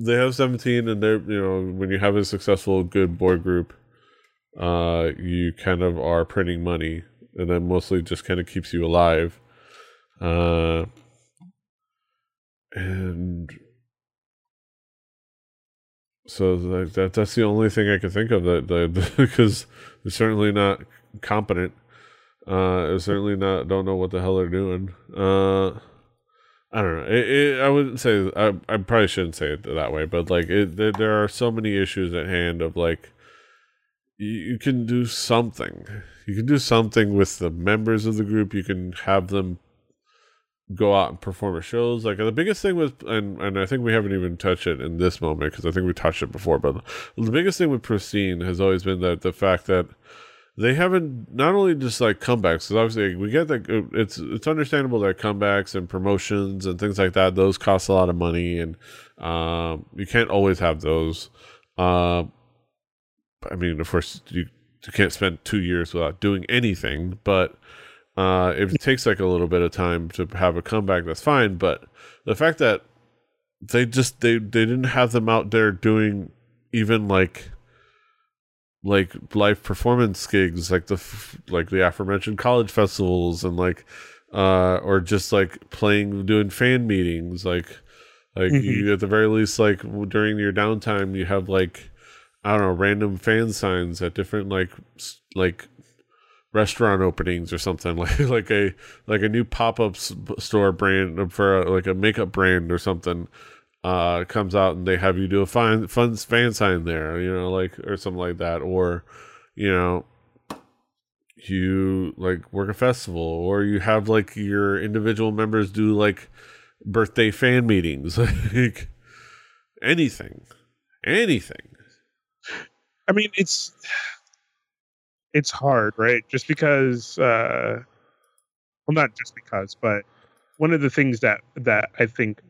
they have seventeen, and they're you know when you have a successful good boy group, uh, you kind of are printing money, and then mostly just kind of keeps you alive. Uh, and so that that's the only thing I can think of that, that because they're certainly not competent. Uh, certainly not don't know what the hell they're doing. Uh, I don't know. It, it, I wouldn't say I, I probably shouldn't say it that way, but like it, there, there are so many issues at hand of like you, you can do something. You can do something with the members of the group. You can have them go out and perform at shows. Like the biggest thing with and and I think we haven't even touched it in this moment because I think we touched it before. But the biggest thing with Pristin has always been that the fact that they haven't not only just like comebacks. Because obviously we get that uh, it's it's understandable that comebacks and promotions and things like that those cost a lot of money, and um, you can't always have those. Uh, I mean, of course, you you can't spend two years without doing anything, but uh, if it takes like a little bit of time to have a comeback, that's fine. But the fact that they just they they didn't have them out there doing even like like live performance gigs like the like the aforementioned college festivals and like uh or just like playing doing fan meetings like like mm-hmm. you at the very least like during your downtime you have like i don't know random fan signs at different like like restaurant openings or something like like a like a new pop-up store brand for a, like a makeup brand or something uh comes out and they have you do a fun fun fan sign there you know like or something like that or you know you like work a festival or you have like your individual members do like birthday fan meetings like anything anything i mean it's it's hard, right? Just because, uh, well, not just because, but one of the things that that I think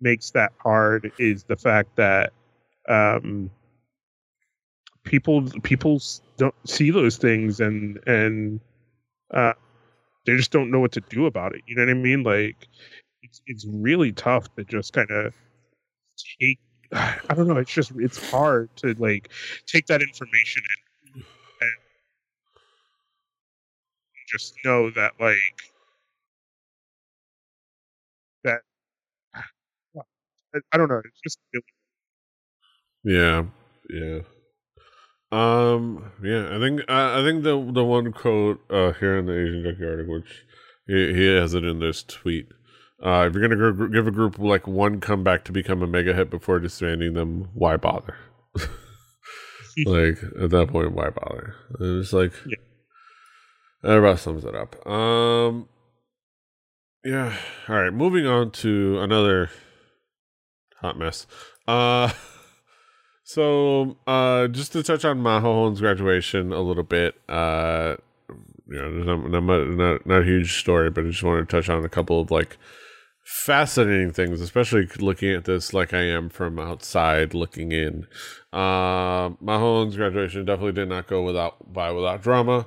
makes that hard is the fact that um, people people don't see those things and and uh, they just don't know what to do about it. You know what I mean? Like it's it's really tough to just kind of take. I don't know. It's just it's hard to like take that information and just know that like I don't know. It's just yeah, yeah. Um, yeah. I think I, I think the the one quote uh, here in the Asian Junkie article, which he, he has it in this tweet. Uh, if you're gonna g- give a group like one comeback to become a mega hit before disbanding them, why bother? like at that point, why bother? It's like Yeah. that about sums it up. Um, yeah. All right, moving on to another hot mess. Uh, so uh, just to touch on Maho's graduation a little bit. Uh, you know, not, not not not a huge story, but I just wanted to touch on a couple of like fascinating things, especially looking at this like I am from outside looking in. Uh, Maho's graduation definitely did not go without by without drama.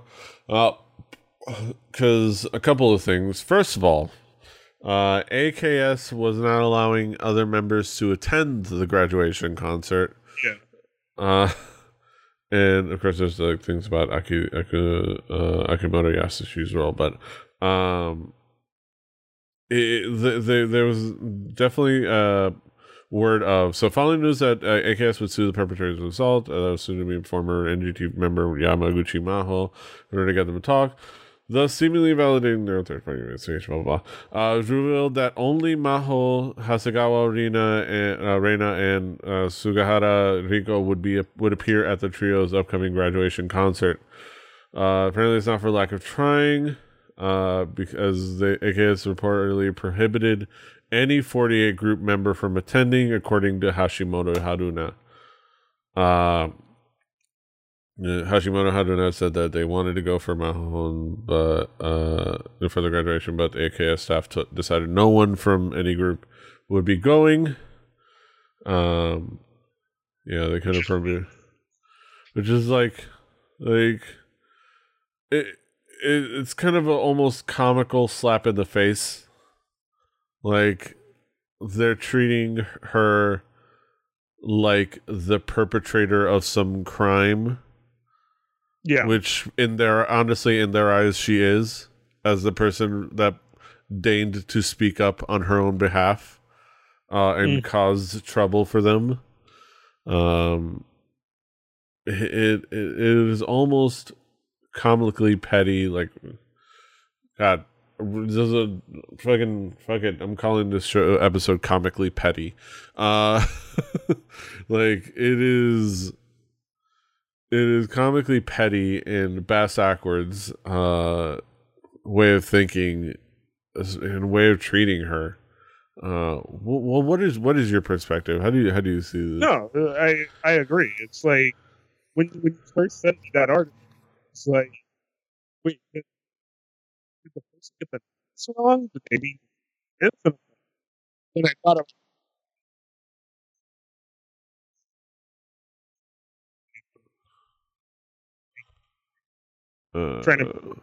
Because a couple of things. First of all, uh, AKS was not allowing other members to attend the graduation concert. Yeah. Uh, and of course, there's like things about Aki, Aki, uh, Akimoto Yasushi's role, but um, it, the, the, there was definitely a word of so following news that uh, AKS would sue the perpetrators of assault, uh, that was soon to be former NGT member Yamaguchi Maho in order to get them to talk. Thus, seemingly validating their third party investigation, blah, blah, blah. Uh, revealed that only Maho, Hasegawa Rina, and, uh, Reina, and uh, Suganuma Riko would be would appear at the trio's upcoming graduation concert. Uh, apparently, it's not for lack of trying, uh, because the AKS reportedly prohibited any 48 group member from attending, according to Hashimoto Haruna. Uh, Hashimoto Haruna said that they wanted to go for Maho, but uh, for the graduation, but the AKS staff t- decided no one from any group would be going. Um, yeah, they could have probably, which is like, like, it, it it's kind of a almost comical slap in the face. Like, they're treating her like the perpetrator of some crime Yeah. which in their honestly in their eyes she is as the person that deigned to speak up on her own behalf uh, and Mm. caused trouble for them um it, it it is almost comically petty like god this is a fucking fuck it i'm calling this show episode comically petty uh like it is it is comically petty and bass backwards uh way of thinking and way of treating her uh well what is what is your perspective how do you how do you see this No, I I agree. It's like when when you first sent me that article, it's like, wait, did, did the person get the wrong? This? And and I thought of uh, trying to-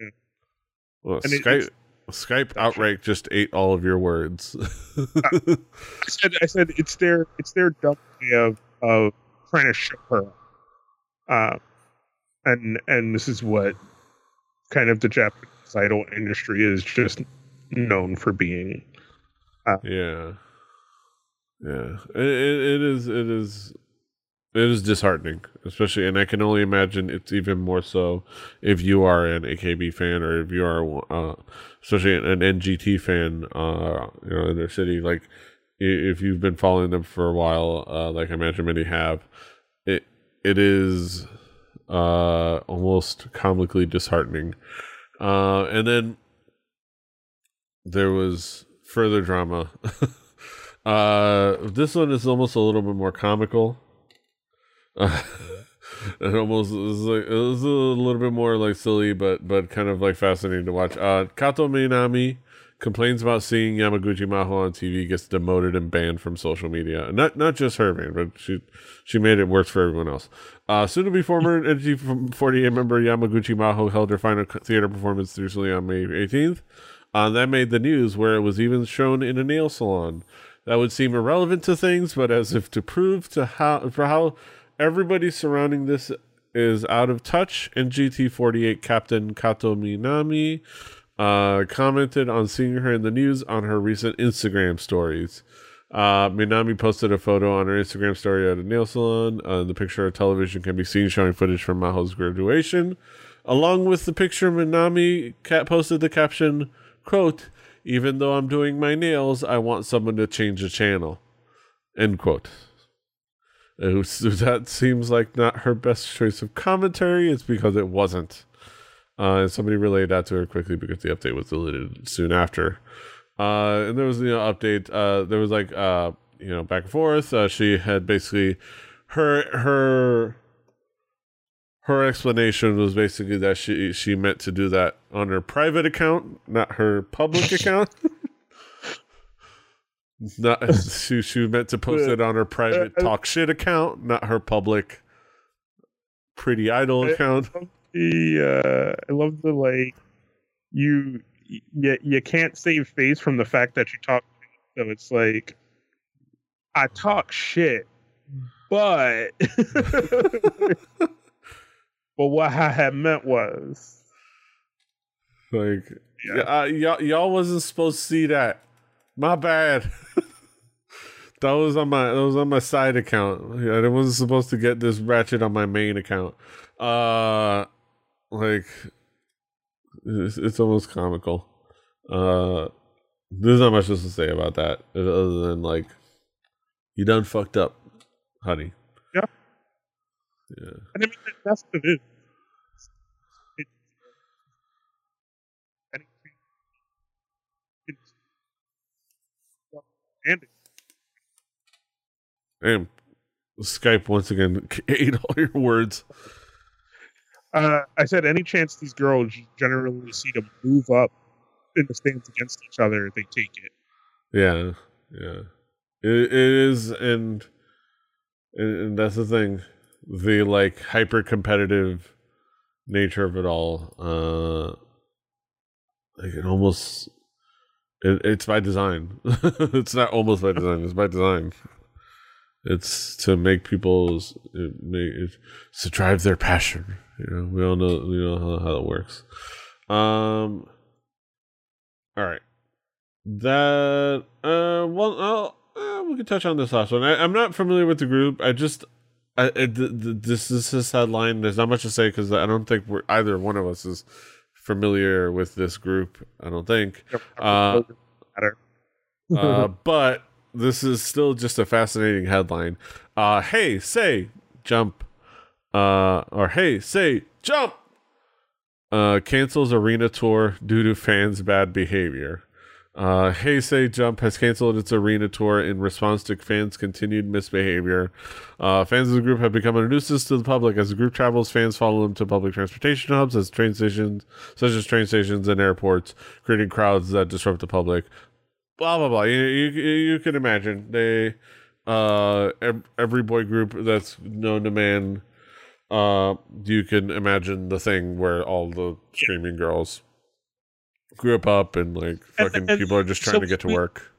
Yeah. well And it- skype skype outright just ate all of your words I said I said it's their it's their dumb way of of trying to show her, uh, and and this is what kind of the Japanese idol industry is just known for being. Yeah, yeah. It, it, it is. It is. It is disheartening, especially, and I can only imagine it's even more so if you are an AKB fan or if you are, uh, especially an NGT fan, uh, you know, in their city. Like, if you've been following them for a while, uh, like I imagine many have, it it is uh almost comically disheartening. Uh, and then there was further drama. uh, this one is almost a little bit more comical. It almost is like it was a little bit more like silly, but but kind of like fascinating to watch. Uh, Kato Minami complains about seeing Yamaguchi Maho on TV, gets demoted and banned from social media. Not not just her, man, but she she made it worse for everyone else. Uh, soon to be former NGT48 member Yamaguchi Maho held her final theater performance recently on May 18th. Uh, that made the news, where it was even shown in a nail salon. That would seem irrelevant to things, but as if to prove to how for how everybody surrounding this is out of touch. NGT48 captain Kato Minami uh, commented on seeing her in the news on her recent Instagram stories. Uh, Minami posted a photo on her Instagram story at a nail salon. Uh, the picture of television can be seen showing footage from Maho's graduation. Along with the picture, Minami cat posted the caption, quote, even though I'm doing my nails, I want someone to change the channel. End quote. Was, that seems like not her best choice of commentary. It's because it wasn't. Uh, and somebody relayed that to her quickly because the update was deleted soon after. Uh, and there was you know update. Uh, there was like uh, you know back and forth. Uh, she had basically her her her explanation was basically that she she meant to do that on her private account, not her public account. Not she she meant to post it on her private Uh, uh, talk shit account, not her public pretty idol I- account. The uh, I love the like you you you can't save face from the fact that you talk. So it's like I talk shit, but but what I had meant was Like Yeah. yeah, uh, y'all y'all wasn't supposed to see that. My bad. that was on my that was on my side account. Yeah, I wasn't supposed to get this ratchet on my main account. Uh like it's, it's almost comical. Uh there's not much else to say about that other than like you done fucked up, honey. Yeah. Yeah. I mean that's what it is. It's, and it's, and And Skype once again ate all your words. Uh, I said, any chance these girls generally see to move up in the stands against each other, they take it. Yeah, yeah. It, it is, and, and and that's the thing, the like hyper competitive nature of it all. Uh, like it almost, it, it's by design. it's not almost by design. It's by design. It's to make people's it's to drive their passion. You know, we all know we know how, how that works. Um. All right that uh well uh, uh, we can touch on this last one I, i'm not familiar with the group i just I, it, th- th- this is this headline there's not much to say because i don't think we're either one of us is familiar with this group i don't think Uh, uh, but this is still just a fascinating headline uh hey say jump uh or hey say jump uh cancels arena tour due to fans bad behavior uh, Hey Say Jump has canceled its arena tour in response to fans' continued misbehavior. Uh, fans of the group have become a nuisance to the public as the group travels. Fans follow them to public transportation hubs, as train stations, such as train stations and airports, creating crowds that disrupt the public. Blah blah blah. You you, you can imagine they uh every boy group that's known to man. Uh, you can imagine the thing where all the screaming girls grew up up and like fucking and people are just trying so to get to we- work.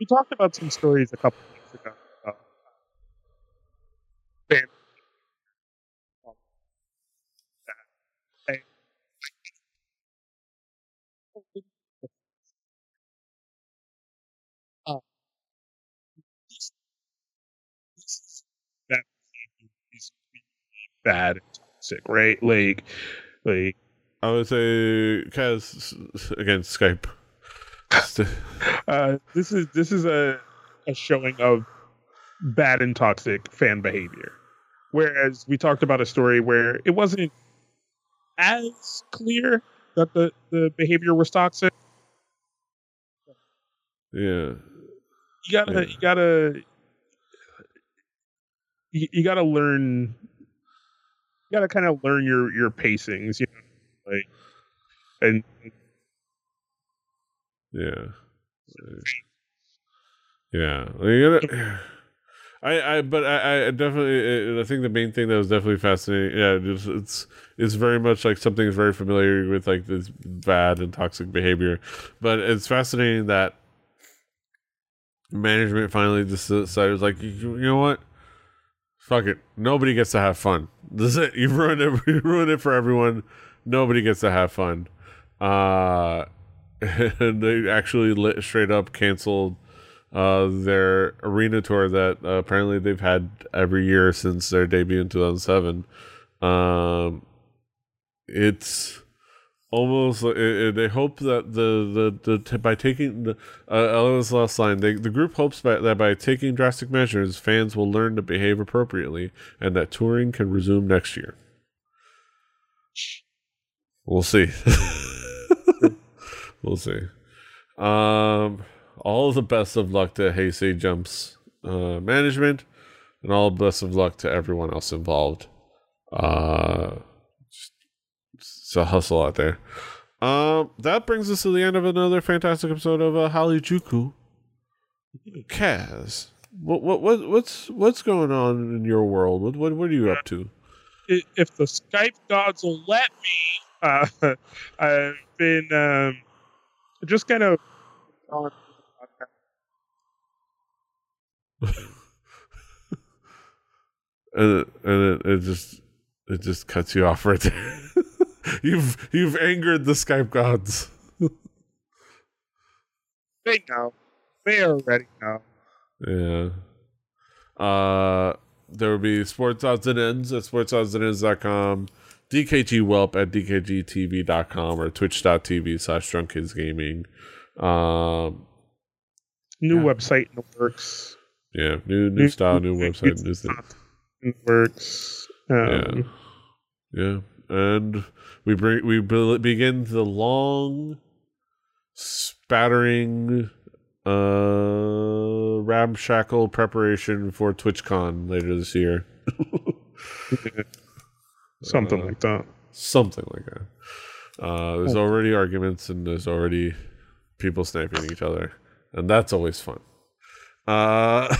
We talked about some stories a couple of weeks ago. About fan- that. I- Uh, this- this- that is bad and toxic, right? Like, like I would say Kaz again Skype. Uh, this is this is a a showing of bad and toxic fan behavior. Whereas we talked about a story where it wasn't as clear that the, the behavior was toxic. yeah, You gotta Yeah. you gotta you, you gotta learn you gotta kind of learn your your pacings, you know, like and yeah, yeah. Well, you gotta- I, I, but I, I definitely, I think the main thing that was definitely fascinating. Yeah, it's, it's, it's very much like something is very familiar with like this bad and toxic behavior, but it's fascinating that management finally just decided like, you, you know what, fuck it, nobody gets to have fun. This is it. You've ruined it. You ruined it for everyone. Nobody gets to have fun. Uh, and they actually lit, straight up canceled uh, their arena tour that uh, apparently they've had every year since their debut in 2007. Um, it's almost uh, they hope that the the, the by taking the uh, last line they, the group hopes by, that by taking drastic measures fans will learn to behave appropriately and that touring can resume next year. We'll see. We'll see. Um all the best of luck to Heisei Jumps uh, management and all the best of luck to everyone else involved. Uh it's a hustle out there. Um, that brings us to the end of another fantastic episode of uh, Harajuku. Kaz, what what what what's what's going on in your world? What what what are you up to? If the Skype gods will let me, uh, I've been um, just kind of. and and it, it just it just cuts you off right there. you've you've angered the Skype gods. they know. They already know. Yeah. Uh there will be sports odds and ends at sportsoddsandends.com, DKG Whelp at DKGTV.com or twitch.tv slash drunk kids gaming. Um new yeah. website in the works. Yeah, new new, new style, new, new website, new thing. Works. Um, yeah. Yeah and we bring we begin the long spattering uh ramshackle preparation for TwitchCon later this year. something uh, like that. Something like that. Uh, there's already arguments and there's already people sniping each other, and that's always fun. Uh,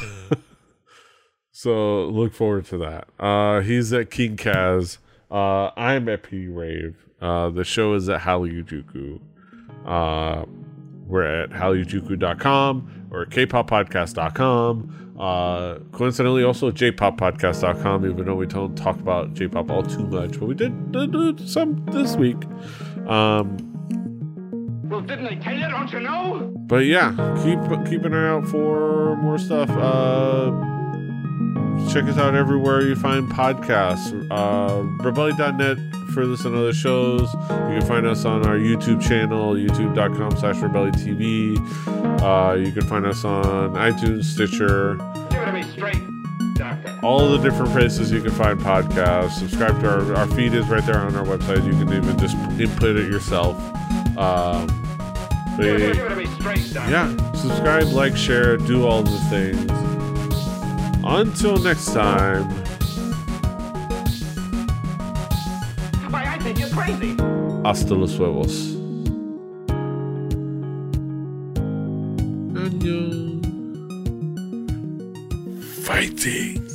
so look forward to that. Uh, he's at King Kaz. Uh, I'm at P Rave. Uh, the show is at Hallyu Uh, we're at hallyu or kpoppodcast.com. Uh, coincidentally, also jpoppodcast.com, even though we don't talk about J-pop all too much, but we did, did some this week. Um, well, didn't I tell you? Don't you know? But yeah, keep keep an eye out for more stuff. Uh, Check us out everywhere you find podcasts. Uh, Rebelli.net for this and other shows. You can find us on our YouTube channel, youtube.com slash rebellitv. Uh, you can find us on iTunes, Stitcher. All the different places you can find podcasts. Subscribe to our, our feed is right there on our website. You can even just input it yourself. Um, they, yeah, subscribe, like, share, do all the things. Until next time. Why, I think you're crazy. Hasta los huevos. Annyeong. Fighting.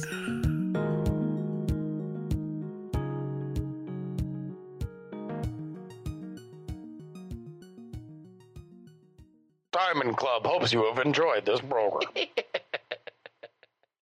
Diamond Club hopes you have enjoyed this program.